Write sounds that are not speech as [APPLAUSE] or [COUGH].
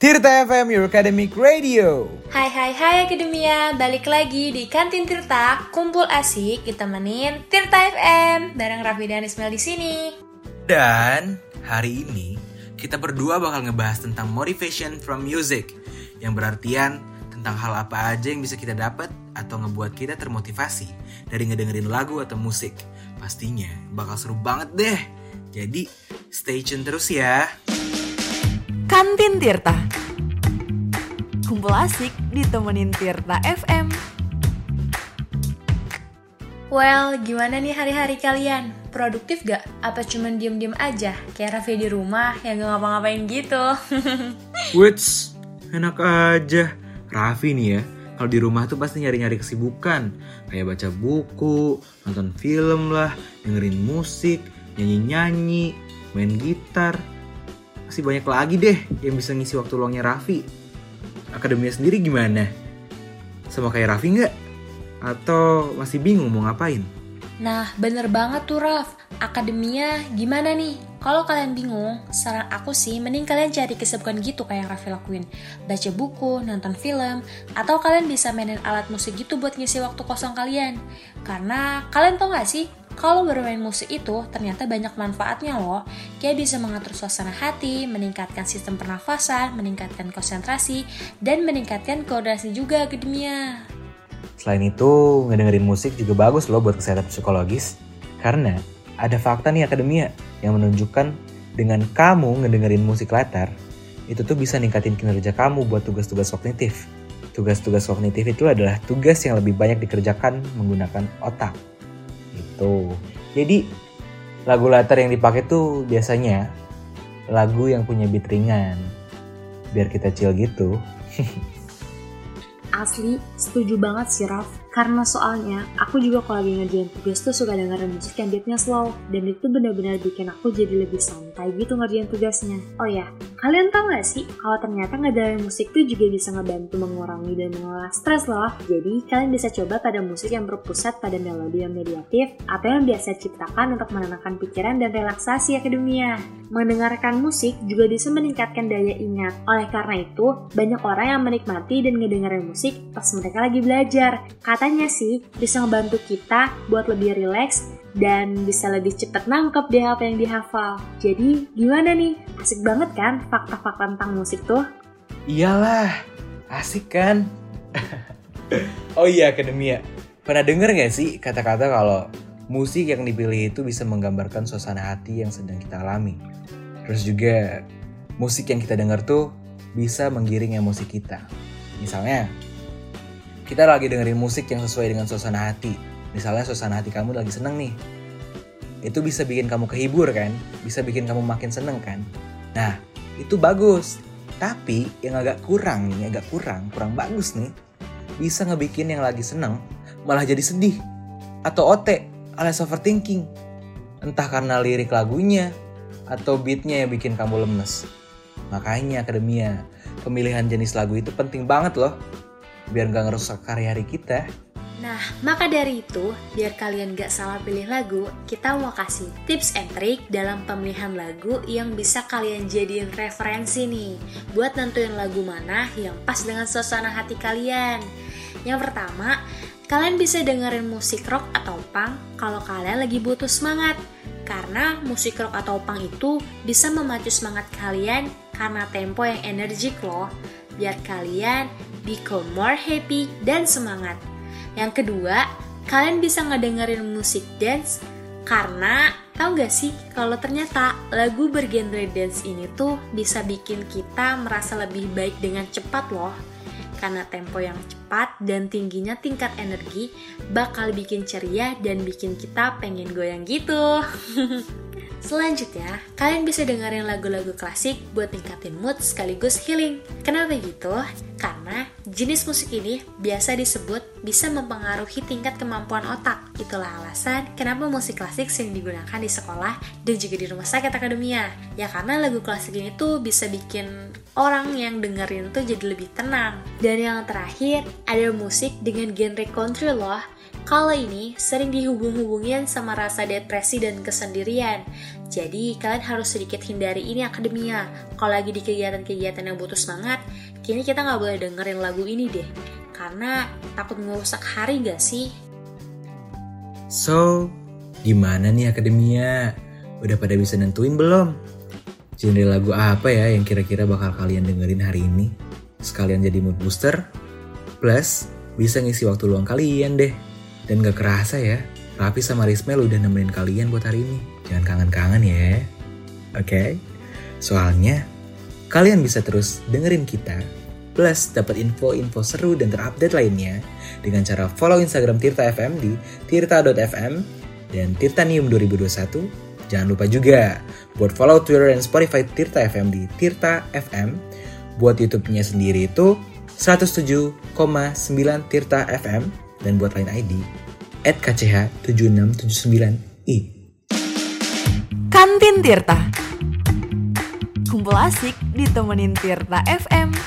Tirta FM, your academic radio. Hai hai hai Akademia, balik lagi di Kantin Tirta, kumpul asik ditemenin Tirta FM bareng Raffi dan Ismail di sini. Dan hari ini kita berdua bakal ngebahas tentang motivation from music yang berartian tentang hal apa aja yang bisa kita dapat atau ngebuat kita termotivasi dari ngedengerin lagu atau musik. Pastinya bakal seru banget deh. Jadi stay tune terus ya. Kantin Tirta. Kumpul asik ditemenin Tirta FM. Well, gimana nih hari-hari kalian? Produktif gak? Apa cuman diem-diem aja? Kayak Raffi di rumah yang gak ngapa-ngapain gitu. [LAUGHS] Wits, enak aja. Raffi nih ya, kalau di rumah tuh pasti nyari-nyari kesibukan. Kayak baca buku, nonton film lah, dengerin musik, nyanyi-nyanyi, main gitar. Masih banyak lagi deh yang bisa ngisi waktu luangnya Raffi. Akademinya sendiri gimana? Sama kayak Raffi nggak? Atau masih bingung mau ngapain? Nah, bener banget tuh Raf. Akademia gimana nih? Kalau kalian bingung, saran aku sih mending kalian cari kesibukan gitu kayak Raffi lakuin. Baca buku, nonton film, atau kalian bisa mainin alat musik gitu buat ngisi waktu kosong kalian. Karena kalian tau gak sih, kalau bermain musik itu ternyata banyak manfaatnya loh. Kayak bisa mengatur suasana hati, meningkatkan sistem pernafasan, meningkatkan konsentrasi, dan meningkatkan koordinasi juga akademia. Selain itu, ngedengerin musik juga bagus loh buat kesehatan psikologis. Karena ada fakta nih akademia yang menunjukkan dengan kamu ngedengerin musik latar, itu tuh bisa ningkatin kinerja kamu buat tugas-tugas kognitif. Tugas-tugas kognitif itu adalah tugas yang lebih banyak dikerjakan menggunakan otak. Itu. Jadi lagu latar yang dipakai tuh biasanya lagu yang punya beat ringan. Biar kita chill gitu. [LAUGHS] Asli, setuju banget sih Raf. Karena soalnya, aku juga kalau lagi ngerjain tugas tuh suka dengerin musik yang beatnya slow. Dan itu benar-benar bikin aku jadi lebih santai gitu ngerjain tugasnya. Oh ya, kalian tau gak sih kalau ternyata ngedengerin musik tuh juga bisa ngebantu mengurangi dan mengolah stres loh. Jadi, kalian bisa coba pada musik yang berpusat pada melodi yang mediatif atau yang biasa ciptakan untuk menenangkan pikiran dan relaksasi akademia. Mendengarkan musik juga bisa meningkatkan daya ingat. Oleh karena itu, banyak orang yang menikmati dan ngedengerin musik pas mereka lagi belajar. Katanya sih, bisa ngebantu kita buat lebih rileks dan bisa lebih cepat nangkep deh apa yang dihafal. Jadi, gimana nih? Asik banget kan fakta-fakta tentang musik tuh? Iyalah, asik kan? [LAUGHS] oh iya akademia, pernah denger gak sih kata-kata kalau musik yang dipilih itu bisa menggambarkan suasana hati yang sedang kita alami? Terus juga musik yang kita dengar tuh bisa menggiring emosi kita. Misalnya, kita lagi dengerin musik yang sesuai dengan suasana hati. Misalnya suasana hati kamu lagi seneng nih. Itu bisa bikin kamu kehibur kan? Bisa bikin kamu makin seneng kan? Nah, itu bagus. Tapi yang agak kurang nih, agak kurang, kurang bagus nih. Bisa ngebikin yang lagi seneng malah jadi sedih. Atau OT alias overthinking. Entah karena lirik lagunya atau beatnya yang bikin kamu lemes. Makanya akademia, pemilihan jenis lagu itu penting banget loh. Biar nggak ngerusak karya hari kita. Nah, maka dari itu, biar kalian gak salah pilih lagu, kita mau kasih tips and trick dalam pemilihan lagu yang bisa kalian jadiin referensi nih, buat nentuin lagu mana yang pas dengan suasana hati kalian. Yang pertama, kalian bisa dengerin musik rock atau punk kalau kalian lagi butuh semangat. Karena musik rock atau punk itu bisa memacu semangat kalian karena tempo yang energik loh. Biar kalian become more happy dan semangat. Yang kedua, kalian bisa ngedengerin musik dance karena tahu gak sih kalau ternyata lagu bergenre dance ini tuh bisa bikin kita merasa lebih baik dengan cepat loh. Karena tempo yang cepat dan tingginya tingkat energi bakal bikin ceria dan bikin kita pengen goyang gitu. [LAUGHS] Selanjutnya, kalian bisa dengerin lagu-lagu klasik buat ningkatin mood sekaligus healing. Kenapa gitu? Karena jenis musik ini biasa disebut bisa mempengaruhi tingkat kemampuan otak. Itulah alasan kenapa musik klasik sering digunakan di sekolah dan juga di rumah sakit akademia. Ya karena lagu klasik ini tuh bisa bikin orang yang dengerin tuh jadi lebih tenang. Dan yang terakhir, ada musik dengan genre country loh Kalau ini sering dihubung-hubungin sama rasa depresi dan kesendirian. Jadi kalian harus sedikit hindari ini akademia. Kalau lagi di kegiatan-kegiatan yang butuh semangat, kini kita nggak boleh dengerin lagu ini deh. Karena takut ngerusak hari gak sih? So, gimana nih akademia? Udah pada bisa nentuin belum? Genre lagu apa ya yang kira-kira bakal kalian dengerin hari ini? Sekalian jadi mood booster? Plus, bisa ngisi waktu luang kalian deh. Dan gak kerasa ya, Raffi sama Rismel udah nemenin kalian buat hari ini. Jangan kangen-kangen ya. Oke? Soalnya, kalian bisa terus dengerin kita plus dapat info-info seru dan terupdate lainnya dengan cara follow Instagram Tirta FM di tirta.fm dan Tirtanium 2021. Jangan lupa juga buat follow Twitter dan Spotify Tirta FM di Tirta FM. Buat YouTube-nya sendiri itu 107,9 Tirta FM dan buat lain ID at KCH7679i. Kantin Tirta. Kumpul asik ditemenin Tirta FM.